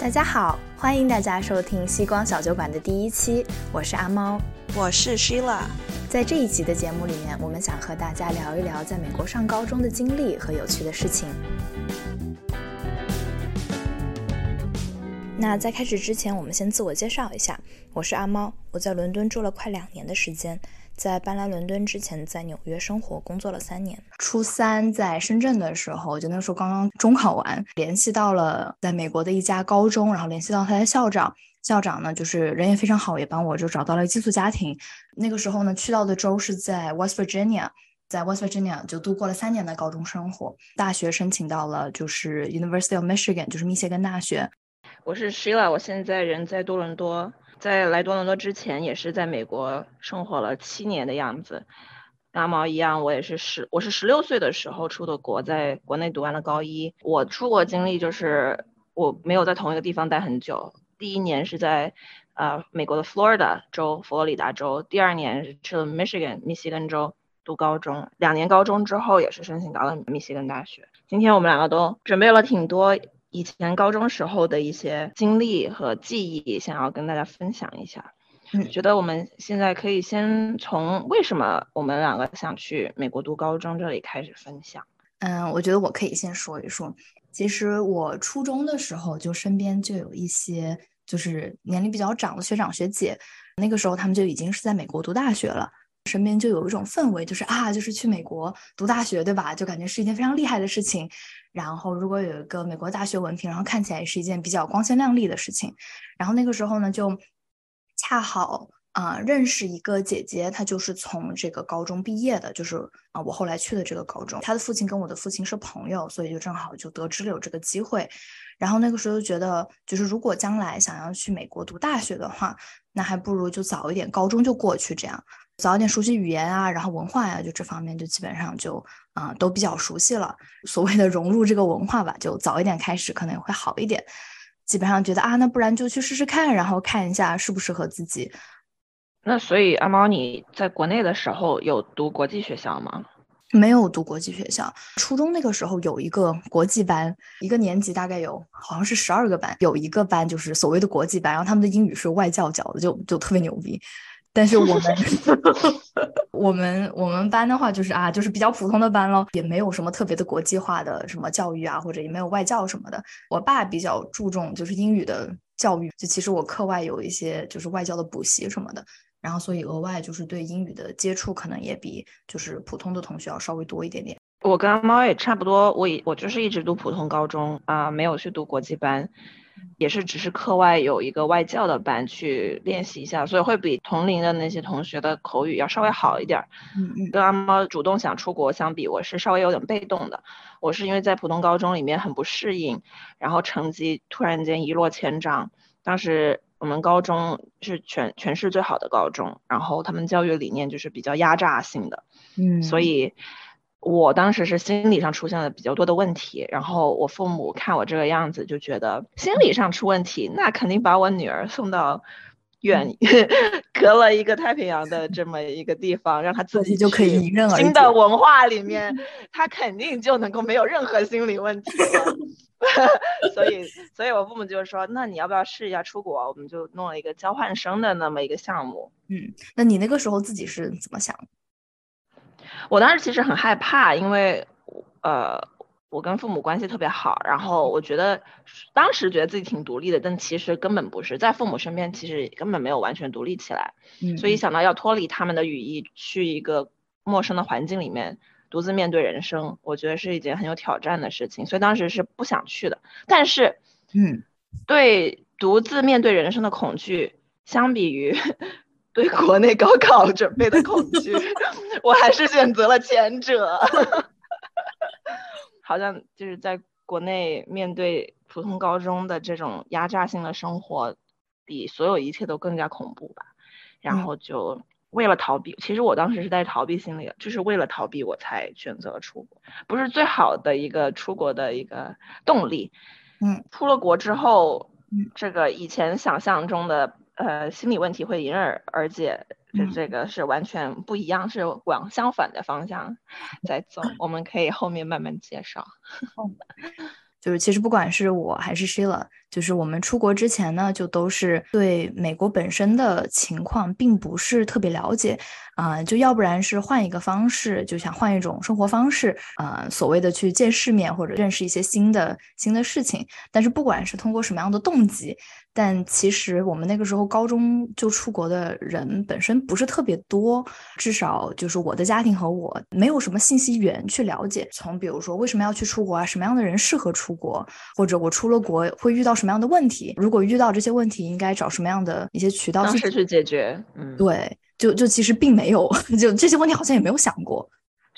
大家好，欢迎大家收听西光小酒馆的第一期，我是阿猫，我是 Sheila。在这一集的节目里面，我们想和大家聊一聊在美国上高中的经历和有趣的事情。那在开始之前，我们先自我介绍一下，我是阿猫，我在伦敦住了快两年的时间。在搬来伦敦之前，在纽约生活工作了三年。初三在深圳的时候，就那时候刚刚中考完，联系到了在美国的一家高中，然后联系到他的校长。校长呢，就是人也非常好，也帮我就找到了寄宿家庭。那个时候呢，去到的州是在 West Virginia，在 West Virginia 就度过了三年的高中生活。大学申请到了就是 University of Michigan，就是密歇根大学。我是 Sheila，我现在人在多伦多。在来多伦多之前，也是在美国生活了七年的样子。阿毛一样，我也是十，我是十六岁的时候出的国，在国内读完了高一。我出国经历就是我没有在同一个地方待很久。第一年是在呃美国的 Florida 州，佛罗里达州。第二年是去了 Michigan 密西根州读高中。两年高中之后，也是申请到了密西根大学。今天我们两个都准备了挺多。以前高中时候的一些经历和记忆，想要跟大家分享一下。嗯，觉得我们现在可以先从为什么我们两个想去美国读高中这里开始分享。嗯，我觉得我可以先说一说。其实我初中的时候，就身边就有一些就是年龄比较长的学长学姐，那个时候他们就已经是在美国读大学了。身边就有一种氛围，就是啊，就是去美国读大学，对吧？就感觉是一件非常厉害的事情。然后，如果有一个美国大学文凭，然后看起来是一件比较光鲜亮丽的事情。然后那个时候呢，就恰好啊认识一个姐姐，她就是从这个高中毕业的，就是啊我后来去的这个高中。她的父亲跟我的父亲是朋友，所以就正好就得知了有这个机会。然后那个时候就觉得，就是如果将来想要去美国读大学的话，那还不如就早一点，高中就过去，这样早一点熟悉语言啊，然后文化呀，就这方面就基本上就啊都比较熟悉了。所谓的融入这个文化吧，就早一点开始可能也会好一点。基本上觉得啊，那不然就去试试看，然后看一下适不适合自己。那所以阿猫，你在国内的时候有读国际学校吗？没有读国际学校，初中那个时候有一个国际班，一个年级大概有好像是十二个班，有一个班就是所谓的国际班，然后他们的英语是外教教的，就就特别牛逼。但是我们 我们我们班的话就是啊，就是比较普通的班咯，也没有什么特别的国际化的什么教育啊，或者也没有外教什么的。我爸比较注重就是英语的教育，就其实我课外有一些就是外教的补习什么的。然后，所以额外就是对英语的接触，可能也比就是普通的同学要稍微多一点点。我跟阿猫也差不多，我也我就是一直读普通高中啊，没有去读国际班，也是只是课外有一个外教的班去练习一下，所以会比同龄的那些同学的口语要稍微好一点。嗯嗯。跟阿猫主动想出国相比，我是稍微有点被动的。我是因为在普通高中里面很不适应，然后成绩突然间一落千丈，当时。我们高中是全全市最好的高中，然后他们教育理念就是比较压榨性的，嗯，所以我当时是心理上出现了比较多的问题，然后我父母看我这个样子就觉得心理上出问题，那肯定把我女儿送到远 隔了一个太平洋的这么一个地方，让他自己就可以迎刃而新的文化里面，他肯定就能够没有任何心理问题了。所以，所以我父母就是说，那你要不要试一下出国？我们就弄了一个交换生的那么一个项目。嗯，那你那个时候自己是怎么想？我当时其实很害怕，因为呃，我跟父母关系特别好，然后我觉得当时觉得自己挺独立的，但其实根本不是，在父母身边其实根本没有完全独立起来。嗯，所以想到要脱离他们的羽翼，去一个陌生的环境里面。独自面对人生，我觉得是一件很有挑战的事情，所以当时是不想去的。但是，嗯，对独自面对人生的恐惧，相比于 对国内高考准备的恐惧，我还是选择了前者。好像就是在国内面对普通高中的这种压榨性的生活，比所有一切都更加恐怖吧。然后就。为了逃避，其实我当时是带逃避心理的，就是为了逃避我才选择了出国，不是最好的一个出国的一个动力。嗯，出了国之后，这个以前想象中的呃心理问题会迎刃而解，这这个是完全不一样，是往相反的方向在走。我们可以后面慢慢介绍。就是其实不管是我还是 Sheila，就是我们出国之前呢，就都是对美国本身的情况并不是特别了解，啊，就要不然是换一个方式，就想换一种生活方式，啊，所谓的去见世面或者认识一些新的新的事情。但是不管是通过什么样的动机。但其实我们那个时候高中就出国的人本身不是特别多，至少就是我的家庭和我没有什么信息源去了解。从比如说为什么要去出国啊，什么样的人适合出国，或者我出了国会遇到什么样的问题，如果遇到这些问题应该找什么样的一些渠道去解决。嗯，对，就就其实并没有，就这些问题好像也没有想过。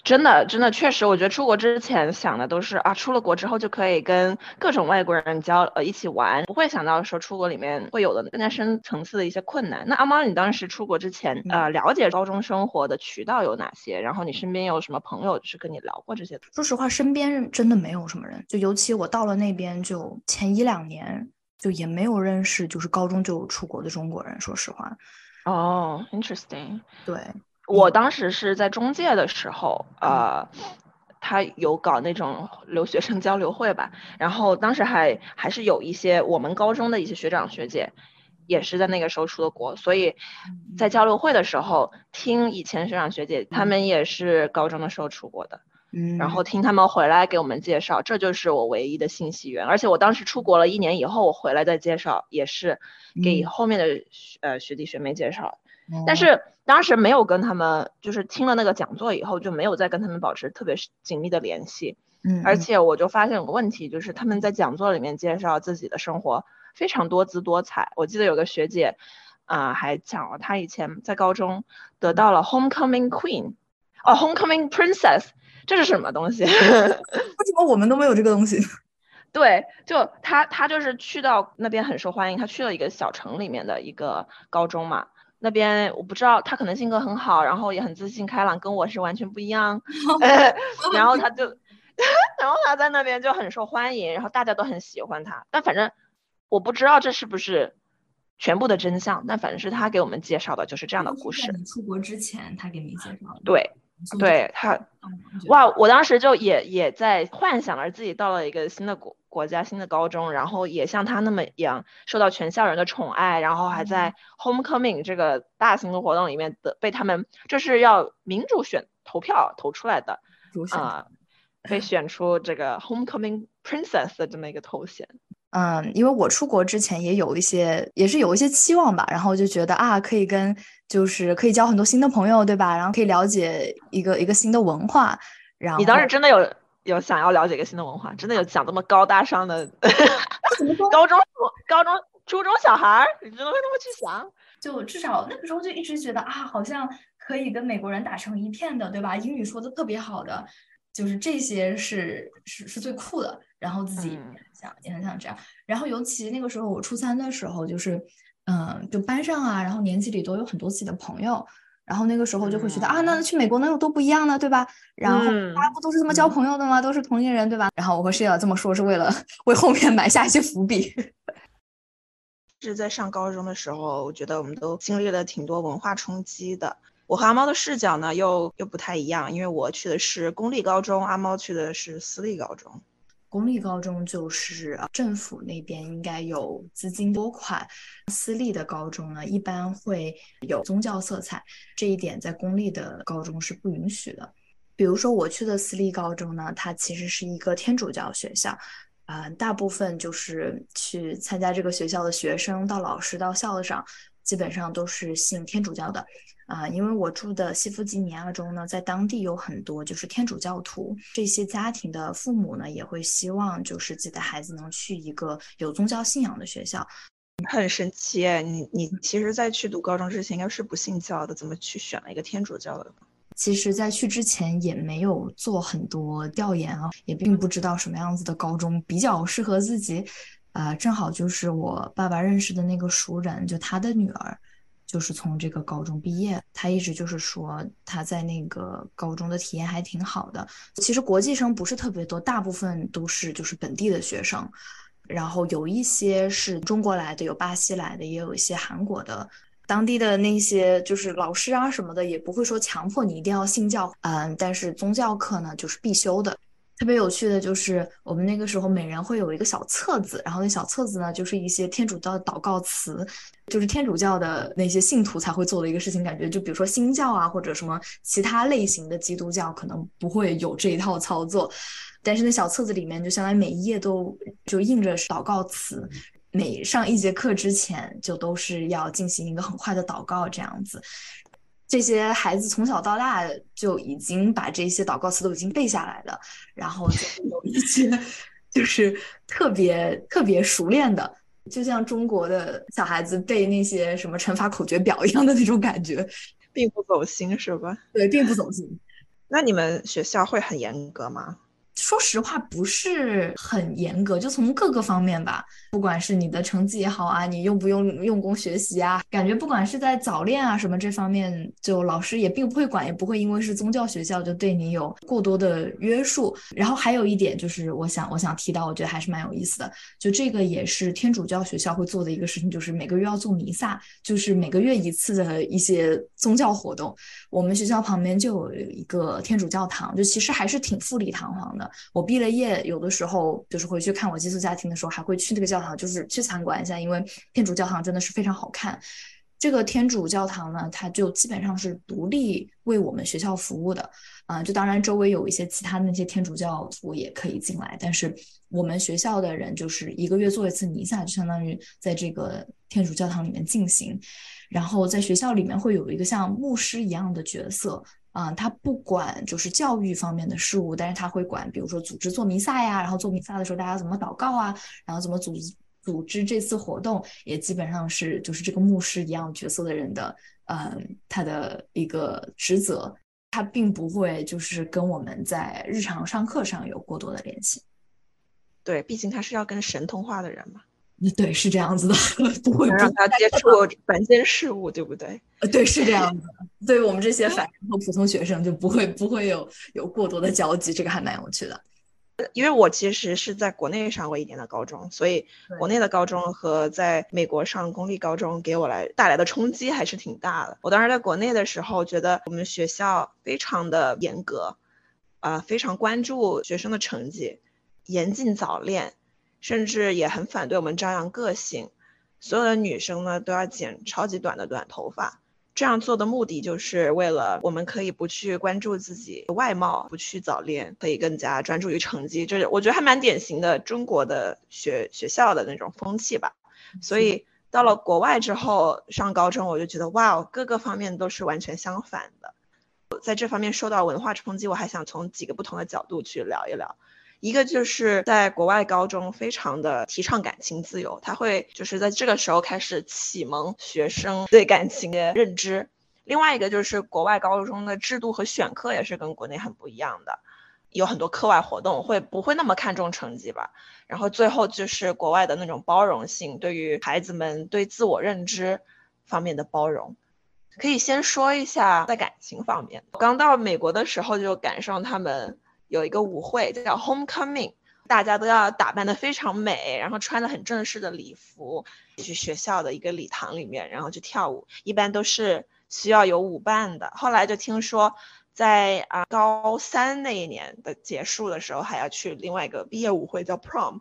真的，真的，确实，我觉得出国之前想的都是啊，出了国之后就可以跟各种外国人交呃一起玩，不会想到说出国里面会有的更加深层次的一些困难。那阿猫，你当时出国之前，呃，了解高中生活的渠道有哪些？然后你身边有什么朋友是跟你聊过这些？说实话，身边真的没有什么人，就尤其我到了那边，就前一两年，就也没有认识就是高中就出国的中国人。说实话。哦，interesting。对。我当时是在中介的时候，呃，他有搞那种留学生交流会吧，然后当时还还是有一些我们高中的一些学长学姐，也是在那个时候出的国，所以在交流会的时候听以前学长学姐他们也是高中的时候出国的，嗯，然后听他们回来给我们介绍，这就是我唯一的信息源，而且我当时出国了一年以后，我回来再介绍，也是给后面的呃学弟学妹介绍。但是当时没有跟他们，就是听了那个讲座以后，就没有再跟他们保持特别紧密的联系。嗯，而且我就发现有个问题，就是他们在讲座里面介绍自己的生活非常多姿多彩。我记得有个学姐，啊，还讲了她以前在高中得到了 homecoming queen，哦，homecoming princess，这是什么东西？为什么我们都没有这个东西？对，就她，她就是去到那边很受欢迎，她去了一个小城里面的一个高中嘛。那边我不知道，他可能性格很好，然后也很自信开朗，跟我是完全不一样。然后他就，然后他在那边就很受欢迎，然后大家都很喜欢他。但反正我不知道这是不是全部的真相，但反正是他给我们介绍的就是这样的故事。出国之前他给你介绍的。对，对他，哇，我当时就也也在幻想着自己到了一个新的国。国家新的高中，然后也像他那么一样受到全校人的宠爱，然后还在 homecoming 这个大型的活动里面的被他们，这是要民主选投票投出来的啊，被选出这个 homecoming princess 的这么一个头衔。嗯，因为我出国之前也有一些，也是有一些期望吧，然后就觉得啊，可以跟就是可以交很多新的朋友，对吧？然后可以了解一个一个新的文化。然后你当时真的有？有想要了解一个新的文化，真的有讲这么高大上的 高中、高中、初中小孩儿，你真的会那么去想？就至少那个时候就一直觉得啊，好像可以跟美国人打成一片的，对吧？英语说的特别好的，就是这些是是是最酷的。然后自己想也很想这样。然后尤其那个时候我初三的时候，就是嗯，就班上啊，然后年级里都有很多自己的朋友。然后那个时候就会觉得啊，那去美国能有多不一样呢，对吧？然后大家不都是这么交朋友的吗？都是同龄人，对吧？然后我和室友这么说，是为了为后面埋下一些伏笔。是在上高中的时候，我觉得我们都经历了挺多文化冲击的。我和阿猫的视角呢，又又不太一样，因为我去的是公立高中，阿猫去的是私立高中。公立高中就是政府那边应该有资金拨款，私立的高中呢一般会有宗教色彩，这一点在公立的高中是不允许的。比如说我去的私立高中呢，它其实是一个天主教学校，啊，大部分就是去参加这个学校的学生到老师到校长，基本上都是信天主教的。啊，因为我住的西弗吉尼亚州呢，在当地有很多就是天主教徒，这些家庭的父母呢，也会希望就是自己的孩子能去一个有宗教信仰的学校。很神奇哎，你你其实，在去读高中之前应该是不信教的，怎么去选了一个天主教的？其实，在去之前也没有做很多调研啊，也并不知道什么样子的高中比较适合自己。啊，正好就是我爸爸认识的那个熟人，就他的女儿。就是从这个高中毕业，他一直就是说他在那个高中的体验还挺好的。其实国际生不是特别多，大部分都是就是本地的学生，然后有一些是中国来的，有巴西来的，也有一些韩国的。当地的那些就是老师啊什么的，也不会说强迫你一定要信教，嗯，但是宗教课呢就是必修的。特别有趣的就是，我们那个时候每人会有一个小册子，然后那小册子呢，就是一些天主教的祷告词，就是天主教的那些信徒才会做的一个事情。感觉就比如说新教啊，或者什么其他类型的基督教，可能不会有这一套操作。但是那小册子里面，就相当于每一页都就印着祷告词，每上一节课之前，就都是要进行一个很快的祷告，这样子。这些孩子从小到大就已经把这些祷告词都已经背下来了，然后有一些就是特别特别熟练的，就像中国的小孩子背那些什么乘法口诀表一样的那种感觉，并不走心是吧？对，并不走心。那你们学校会很严格吗？说实话，不是很严格，就从各个方面吧，不管是你的成绩也好啊，你用不用用功学习啊，感觉不管是在早恋啊什么这方面，就老师也并不会管，也不会因为是宗教学校就对你有过多的约束。然后还有一点就是，我想我想提到，我觉得还是蛮有意思的，就这个也是天主教学校会做的一个事情，就是每个月要做弥撒，就是每个月一次的一些宗教活动。我们学校旁边就有一个天主教堂，就其实还是挺富丽堂皇的。我毕了业，有的时候就是回去看我寄宿家庭的时候，还会去那个教堂，就是去参观一下，因为天主教堂真的是非常好看。这个天主教堂呢，它就基本上是独立为我们学校服务的，啊，就当然周围有一些其他的那些天主教徒也可以进来，但是我们学校的人就是一个月做一次弥撒，就相当于在这个天主教堂里面进行，然后在学校里面会有一个像牧师一样的角色。啊，他不管就是教育方面的事务，但是他会管，比如说组织做弥撒呀，然后做弥撒的时候大家怎么祷告啊，然后怎么组织组织这次活动，也基本上是就是这个牧师一样角色的人的，嗯，他的一个职责，他并不会就是跟我们在日常上课上有过多的联系。对，毕竟他是要跟神通话的人嘛。对，是这样子的，不会让他接触凡间事物，对不对？呃，对，是这样子的。对于我们这些凡人和普通学生，就不会不会有有过多的交集，这个还蛮有趣的。因为我其实是在国内上过一年的高中，所以国内的高中和在美国上公立高中给我来带来的冲击还是挺大的。我当时在国内的时候，觉得我们学校非常的严格，啊，非常关注学生的成绩，严禁早恋。甚至也很反对我们张扬个性，所有的女生呢都要剪超级短的短头发。这样做的目的就是为了我们可以不去关注自己外貌，不去早恋，可以更加专注于成绩。就是我觉得还蛮典型的中国的学学校的那种风气吧。所以到了国外之后上高中，我就觉得哇，各个方面都是完全相反的。在这方面受到文化冲击，我还想从几个不同的角度去聊一聊。一个就是在国外高中非常的提倡感情自由，他会就是在这个时候开始启蒙学生对感情的认知。另外一个就是国外高中的制度和选课也是跟国内很不一样的，有很多课外活动会不会那么看重成绩吧？然后最后就是国外的那种包容性，对于孩子们对自我认知方面的包容。可以先说一下在感情方面，刚到美国的时候就赶上他们。有一个舞会叫 Homecoming，大家都要打扮的非常美，然后穿的很正式的礼服，去学校的一个礼堂里面，然后去跳舞。一般都是需要有舞伴的。后来就听说，在啊高三那一年的结束的时候，还要去另外一个毕业舞会叫 Prom，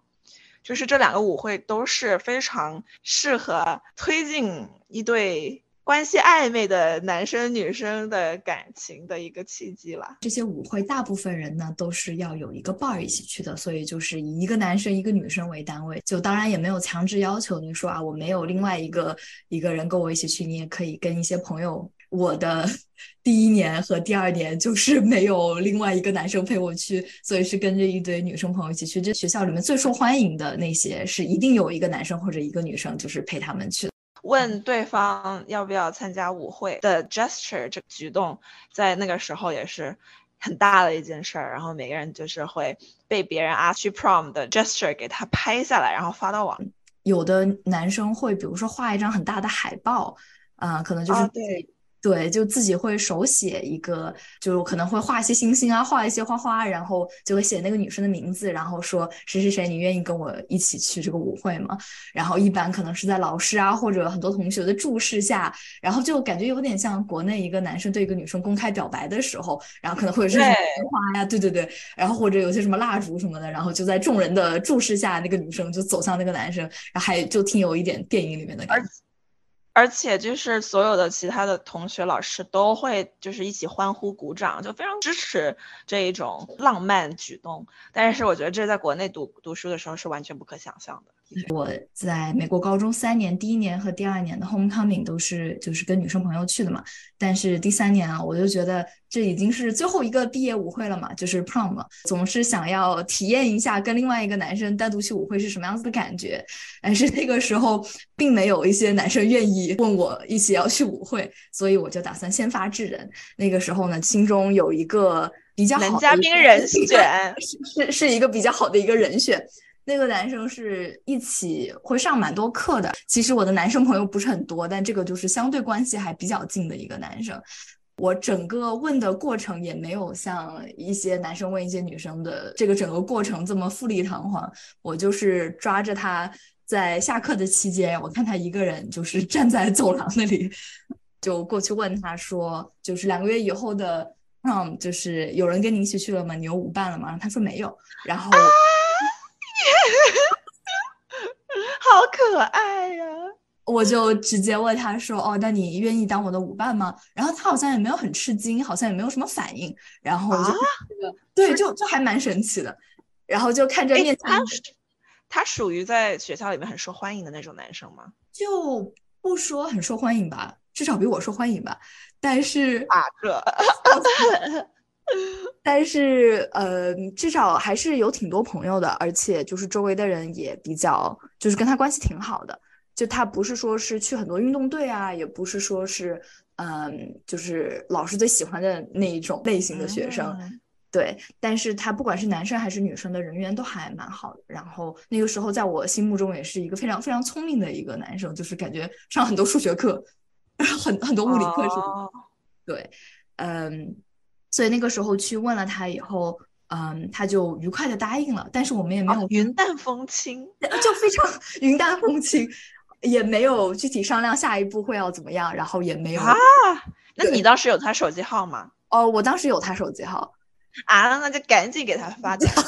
就是这两个舞会都是非常适合推进一对。关系暧昧的男生女生的感情的一个契机了。这些舞会大部分人呢都是要有一个伴儿一起去的，所以就是以一个男生一个女生为单位。就当然也没有强制要求你说啊，我没有另外一个一个人跟我一起去，你也可以跟一些朋友。我的第一年和第二年就是没有另外一个男生陪我去，所以是跟着一堆女生朋友一起去。这学校里面最受欢迎的那些是一定有一个男生或者一个女生，就是陪他们去。问对方要不要参加舞会的 gesture 这举动，在那个时候也是很大的一件事儿。然后每个人就是会被别人 ask 去 prom 的 gesture 给他拍下来，然后发到网。有的男生会比如说画一张很大的海报，啊，可能就是对对，就自己会手写一个，就可能会画一些星星啊，画一些花花，然后就会写那个女生的名字，然后说谁谁谁，你愿意跟我一起去这个舞会吗？然后一般可能是在老师啊或者很多同学的注视下，然后就感觉有点像国内一个男生对一个女生公开表白的时候，然后可能会有什么花呀，对对对，然后或者有些什么蜡烛什么的，然后就在众人的注视下，那个女生就走向那个男生，然后还就挺有一点电影里面的感觉。而且就是所有的其他的同学、老师都会就是一起欢呼、鼓掌，就非常支持这一种浪漫举动。但是我觉得这在国内读读书的时候是完全不可想象的。我在美国高中三年，第一年和第二年的 homecoming 都是就是跟女生朋友去的嘛。但是第三年啊，我就觉得这已经是最后一个毕业舞会了嘛，就是 prom 了。总是想要体验一下跟另外一个男生单独去舞会是什么样子的感觉。但是那个时候并没有一些男生愿意问我一起要去舞会，所以我就打算先发制人。那个时候呢，心中有一个比较好的嘉宾人选，是是是一个比较好的一个人选。那个男生是一起会上蛮多课的。其实我的男生朋友不是很多，但这个就是相对关系还比较近的一个男生。我整个问的过程也没有像一些男生问一些女生的这个整个过程这么富丽堂皇。我就是抓着他在下课的期间，我看他一个人就是 站在走廊那里，就过去问他说：“就是两个月以后的嗯就是有人跟你一起去了吗？你有舞伴了吗？”他说没有。然后。可爱呀！我就直接问他说：“哦，那你愿意当我的舞伴吗？”然后他好像也没有很吃惊，好像也没有什么反应。然后就对，就就还蛮神奇的。然后就看着面前，他属于在学校里面很受欢迎的那种男生吗？就不说很受欢迎吧，至少比我受欢迎吧。但是啊，这。但是，呃，至少还是有挺多朋友的，而且就是周围的人也比较，就是跟他关系挺好的。就他不是说是去很多运动队啊，也不是说是，嗯，就是老师最喜欢的那一种类型的学生。对，但是他不管是男生还是女生的人缘都还蛮好的。然后那个时候在我心目中也是一个非常非常聪明的一个男生，就是感觉上很多数学课，很很多物理课是。对，嗯。所以那个时候去问了他以后，嗯，他就愉快的答应了。但是我们也没有云淡风轻，就非常云淡风轻，也没有具体商量下一步会要怎么样，然后也没有啊。那你当时有他手机号吗？哦，我当时有他手机号啊，那就赶紧给他发掉。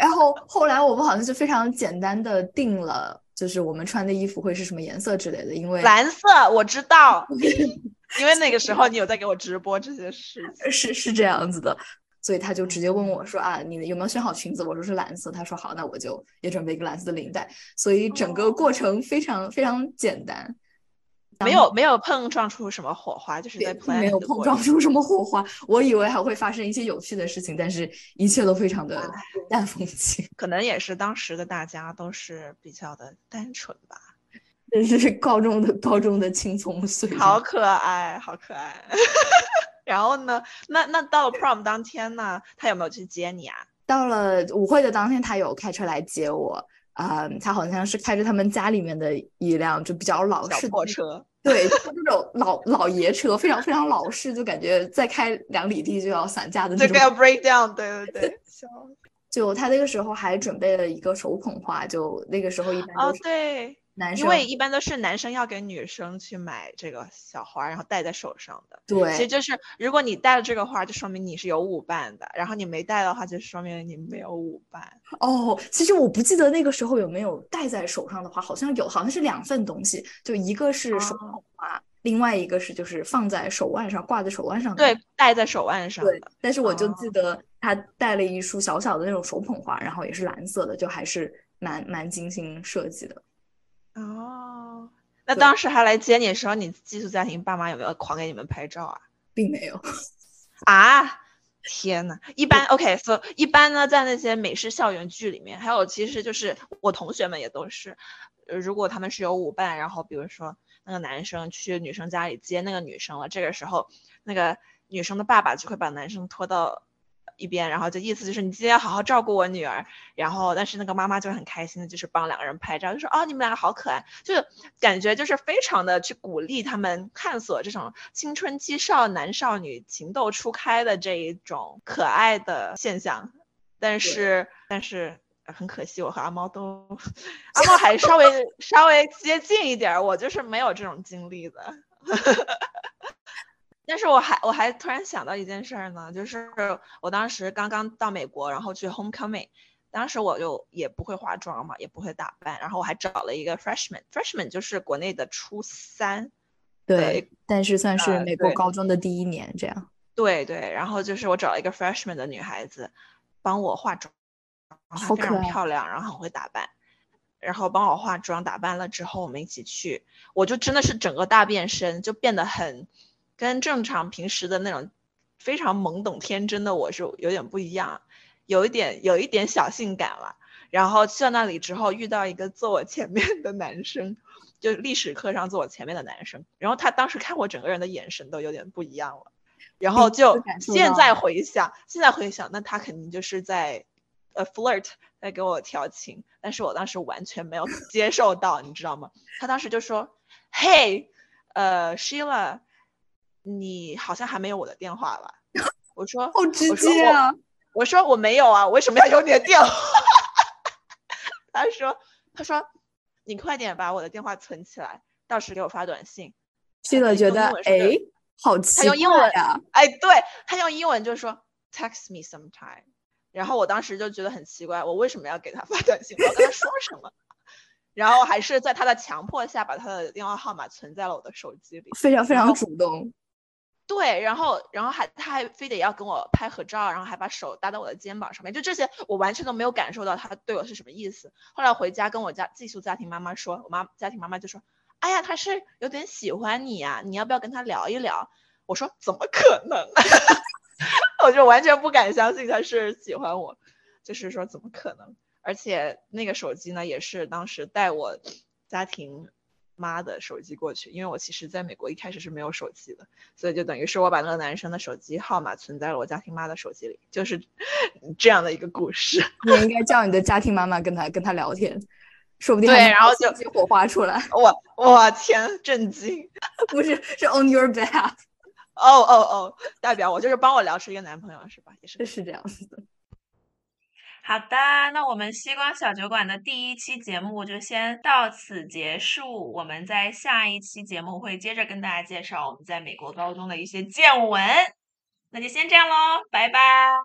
然后后来我们好像就非常简单的定了，就是我们穿的衣服会是什么颜色之类的，因为蓝色我知道。因为那个时候你有在给我直播这些事，是是这样子的，所以他就直接问我说啊，你有没有选好裙子？我说是蓝色，他说好，那我就也准备一个蓝色的领带。所以整个过程非常非常简单，没有没有碰撞出什么火花，就是在没有碰撞出什么火花。我以为还会发生一些有趣的事情，但是一切都非常的淡风轻。可能也是当时的大家都是比较的单纯吧。这是 高中的高中的青葱岁月，好可爱，好可爱。然后呢？那那到了 prom 当天呢？他有没有去接你啊？到了舞会的当天，他有开车来接我。啊，他好像是开着他们家里面的一辆就比较老式破车，对，这种老老爷车，非常非常老式，就感觉再开两里地就要散架的那种。要 break down，对 对对。就他那个时候还准备了一个手捧花，就那个时候一般都是对。男生因为一般都是男生要给女生去买这个小花，然后戴在手上的。对，其实就是如果你戴了这个花，就说明你是有舞伴的；然后你没戴的话，就说明你没有舞伴。哦，其实我不记得那个时候有没有戴在手上的花，好像有，好像是两份东西，就一个是手捧花，另外一个是就是放在手腕上，挂在手腕上的。对，戴在手腕上。对，但是我就记得他戴了一束小小的那种手捧花，然后也是蓝色的，就还是蛮蛮精心设计的。哦，那当时还来接你的时候，你寄宿家庭爸妈有没有狂给你们拍照啊？并没有 啊！天呐，一般 OK，so 一般呢，在那些美式校园剧里面，还有其实就是我同学们也都是，如果他们是有舞伴，然后比如说那个男生去女生家里接那个女生了，这个时候那个女生的爸爸就会把男生拖到。一边，然后就意思就是你今天要好好照顾我女儿。然后，但是那个妈妈就很开心的，就是帮两个人拍照，就说哦，你们两个好可爱，就感觉就是非常的去鼓励他们探索这种青春期少男少女情窦初开的这一种可爱的现象。但是，但是很可惜，我和阿猫都，阿猫还稍微稍微接近一点，我就是没有这种经历的。但是我还我还突然想到一件事儿呢，就是我当时刚刚到美国，然后去 homecoming，当时我就也不会化妆嘛，也不会打扮，然后我还找了一个 freshman，freshman 就是国内的初三，对，但是算是美国高中的第一年这样。对对，然后就是我找了一个 freshman 的女孩子帮我化妆，好非常漂亮，然后很会打扮，然后帮我化妆打扮了之后，我们一起去，我就真的是整个大变身，就变得很。跟正常平时的那种非常懵懂天真的我是有点不一样，有一点有一点小性感了。然后去到那里之后，遇到一个坐我前面的男生，就历史课上坐我前面的男生。然后他当时看我整个人的眼神都有点不一样了。然后就现在回想，现在回想，那他肯定就是在呃 flirt，在给我调情。但是我当时完全没有接受到，你知道吗？他当时就说：“嘿，呃，Sheila。”你好像还没有我的电话吧？我说 好直接啊！我说我没有啊，为什么要有你的电话？他说他说你快点把我的电话存起来，到时给我发短信。去了觉得哎，好奇他用英文呀？哎，对他用英文就说 text me sometime。然后我当时就觉得很奇怪，我为什么要给他发短信？我要跟他说什么？然后还是在他的强迫下，把他的电话号码存在了我的手机里，非常非常主动。对，然后，然后还他还非得要跟我拍合照，然后还把手搭到我的肩膀上面，就这些我完全都没有感受到他对我是什么意思。后来回家跟我家寄宿家庭妈妈说，我妈家庭妈妈就说：“哎呀，他是有点喜欢你呀，你要不要跟他聊一聊？”我说：“怎么可能？” 我就完全不敢相信他是喜欢我，就是说怎么可能？而且那个手机呢，也是当时带我家庭。妈的手机过去，因为我其实在美国一开始是没有手机的，所以就等于是我把那个男生的手机号码存在了我家庭妈的手机里，就是 这样的一个故事。你应该叫你的家庭妈妈跟他跟他聊天，说不定对，然后就火花出来。我我天，震惊！不是，是 on your behalf。哦哦哦，代表我就是帮我聊出一个男朋友是吧？也是是这样子的。好的，那我们西光小酒馆的第一期节目就先到此结束。我们在下一期节目会接着跟大家介绍我们在美国高中的一些见闻。那就先这样喽，拜拜。